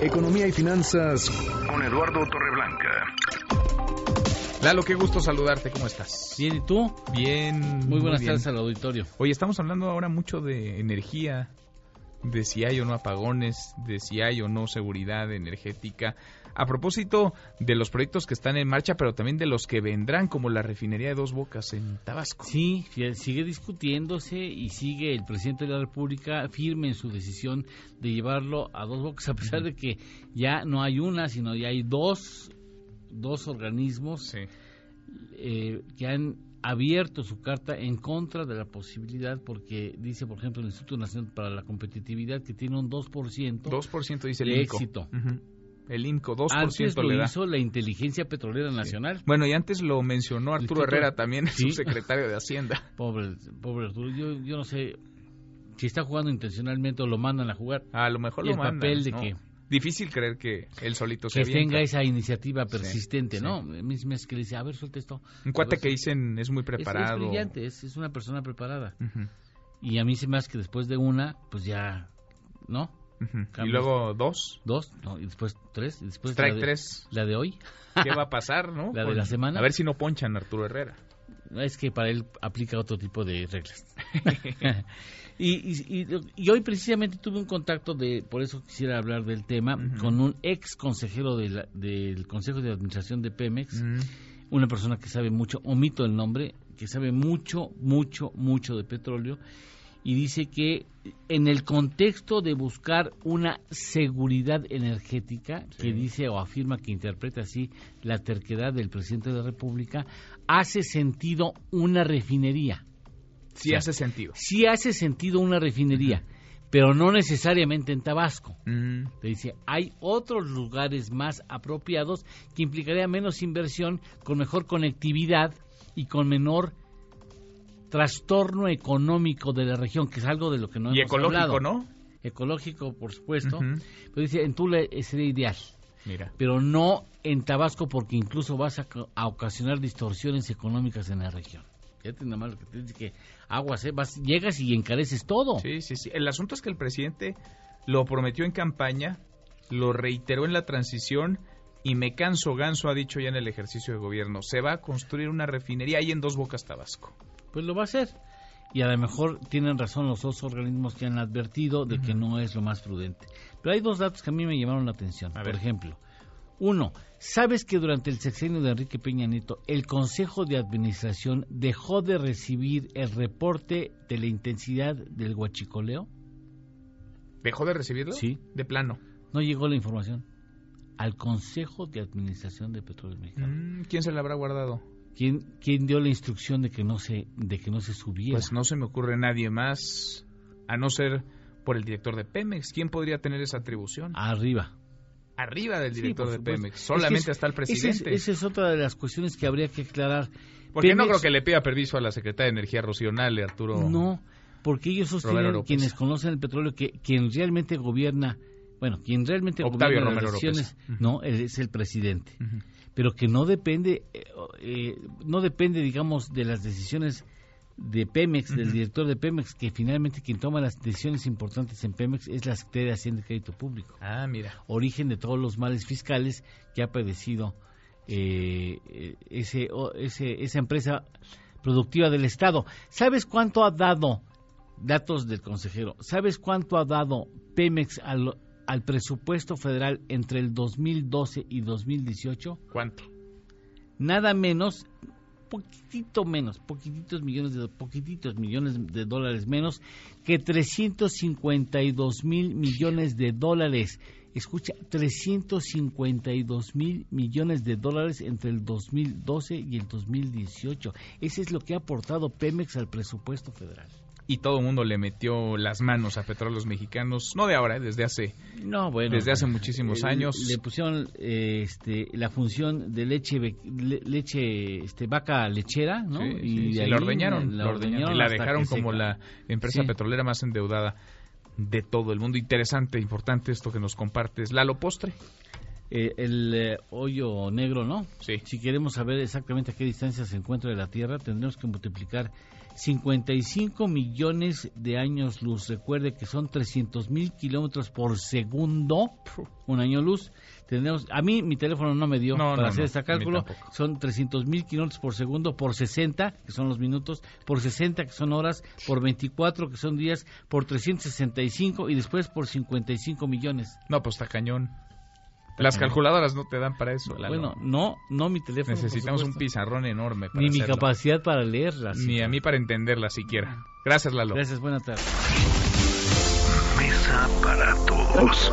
Economía y finanzas con Eduardo Torreblanca. Lalo, qué gusto saludarte, ¿cómo estás? Bien, ¿y tú? Bien. Muy buenas tardes al auditorio. Oye, estamos hablando ahora mucho de energía, de si hay o no apagones, de si hay o no seguridad energética. A propósito de los proyectos que están en marcha, pero también de los que vendrán, como la refinería de Dos Bocas en Tabasco. Sí, sigue discutiéndose y sigue el presidente de la República firme en su decisión de llevarlo a Dos Bocas, a pesar de que ya no hay una, sino ya hay dos, dos organismos eh, que han abierto su carta en contra de la posibilidad porque dice, por ejemplo, el Instituto Nacional para la Competitividad que tiene un 2%, 2% dice el de éxito. El INCO, 2% antes lo le da. hizo la Inteligencia Petrolera Nacional. Bueno, y antes lo mencionó Arturo Herrera también, ¿Sí? subsecretario de Hacienda. Pobre, pobre Arturo. Yo, yo no sé si está jugando intencionalmente o lo mandan a jugar. A lo mejor y lo el mandan, papel de ¿no? que Difícil creer que él solito se que avienta. tenga esa iniciativa persistente, Sí, ¿no? A mí se me hace que le dice, a ver, suelta esto. Un cuate ver, que dicen es muy preparado. Es, brillante, es, es una persona preparada. Y a mí se me hace que después de una, pues ya, ¿no? Y luego dos, Dos, no, y después tres, y después strike la de, tres. la de hoy. ¿Qué va a pasar, no? La de la semana. A ver si no ponchan a Arturo Herrera. Es que para él aplica otro tipo de reglas. y, y- hoy precisamente tuve un contacto de, por eso quisiera hablar del tema, con un ex consejero de la- del Consejo de Administración de Pemex, Mm, una persona que sabe mucho, omito el nombre, que sabe mucho, mucho, mucho de petróleo, y dice que en el contexto de buscar una seguridad energética, que dice o afirma que interpreta así la terquedad del presidente de la República, hace sentido una refinería. Sí sea, hace sentido. Sí hace sentido una refinería, pero no necesariamente en Tabasco. Mm, Te dice, hay otros lugares más apropiados que implicaría menos inversión, con mejor conectividad y con menor trastorno económico de la región, que es algo de lo que no y hemos ecológico, hablado. ¿no? Ecológico, por supuesto. Pero dice, en Tula sería ideal, Mira. pero no en Tabasco porque incluso vas a, ocasionar distorsiones económicas en la región. Fíjate nada más lo que te dice que aguas, ¿eh? Vas, llegas y encareces todo. Sí, sí, sí. El asunto es que el presidente lo prometió en campaña, lo reiteró en la transición y me canso ganso ha dicho ya en el ejercicio de gobierno. Se va a construir una refinería ahí en Dos Bocas, Tabasco. Pues lo va a hacer. Y a lo mejor tienen razón los dos organismos que han advertido de que no es lo más prudente. Pero hay dos datos que a mí me llamaron la atención. A Por ver. ejemplo, uno, ¿sabes que durante el sexenio de Enrique Peña Nieto el Consejo de Administración dejó de recibir el reporte de la intensidad del huachicoleo? ¿Dejó de recibirlo? Sí. De plano. No llegó la información al Consejo de Administración de Petróleos Mexicanos. Mm, ¿Quién se la habrá guardado? ¿Quién, quién dio la instrucción de que no se de que no se subiera? Pues no se me ocurre nadie más, a no ser por el director de Pemex. ¿Quién podría tener esa atribución? Arriba. Arriba del director de. Pemex. Es Solamente que es- está el presidente. Esa es, otra de las cuestiones que habría que aclarar. Porque no creo que le pida permiso a la secretaria de Energía Rocionale, Arturo. No, porque ellos sostienen, quienes conocen el petróleo, que quien realmente gobierna, bueno, quien realmente Octavio Romero las decisiones, López. No, él es el presidente. Pero que no depende, eh, eh, no depende, digamos, de las decisiones de Pemex, del director de Pemex, que finalmente quien toma las decisiones importantes en Pemex es la Secretaría de Hacienda y Crédito Público. Ah, mira. origen de todos los males fiscales que ha padecido eh, ese, ese- esa empresa productiva del Estado. ¿Sabes cuánto ha dado, datos del consejero, ¿sabes cuánto ha dado Pemex al, al presupuesto federal entre el 2012 y 2018? ¿Cuánto? Nada menos, poquitito menos, poquititos millones de, poquititos millones de dólares menos que 352 mil millones de dólares. Escucha, 352 mil millones de dólares entre el 2012 y el 2018. Ese es lo que ha aportado Pemex al presupuesto federal. Y todo el mundo le metió las manos a petróleos mexicanos, no de ahora, ¿eh? desde hace No, bueno. Desde hace muchísimos eh, años. Le pusieron eh, este, la función de leche le- leche este, vaca lechera, ¿no? Sí, y sí, de sí, ahí la ordeñaron, la, ordeñaron y la dejaron como la empresa petrolera más endeudada de todo el mundo. Interesante, importante esto que nos compartes. Lalo Postre. Eh, el eh, hoyo negro, ¿no? Sí. Si queremos saber exactamente a qué distancia se encuentra de la Tierra, tendremos que multiplicar 55 millones de años luz. Recuerde que son 300 mil kilómetros por segundo, un año luz. Tenemos, a mí mi teléfono no me dio No, para no, hacer no, este cálculo. Son 300 mil kilómetros por segundo por 60, que son los minutos, por 60, que son horas, por 24, que son días, por 365 y después por 55 millones. No, pues está cañón. Las calculadoras no te dan para eso. Lalo. Bueno, no, no mi teléfono. Necesitamos un pizarrón enorme para Ni mi hacerlo. capacidad para leerlas. Ni a mí para entenderla siquiera. Gracias, Lalo. Gracias, buena tarde. Mesa para todos.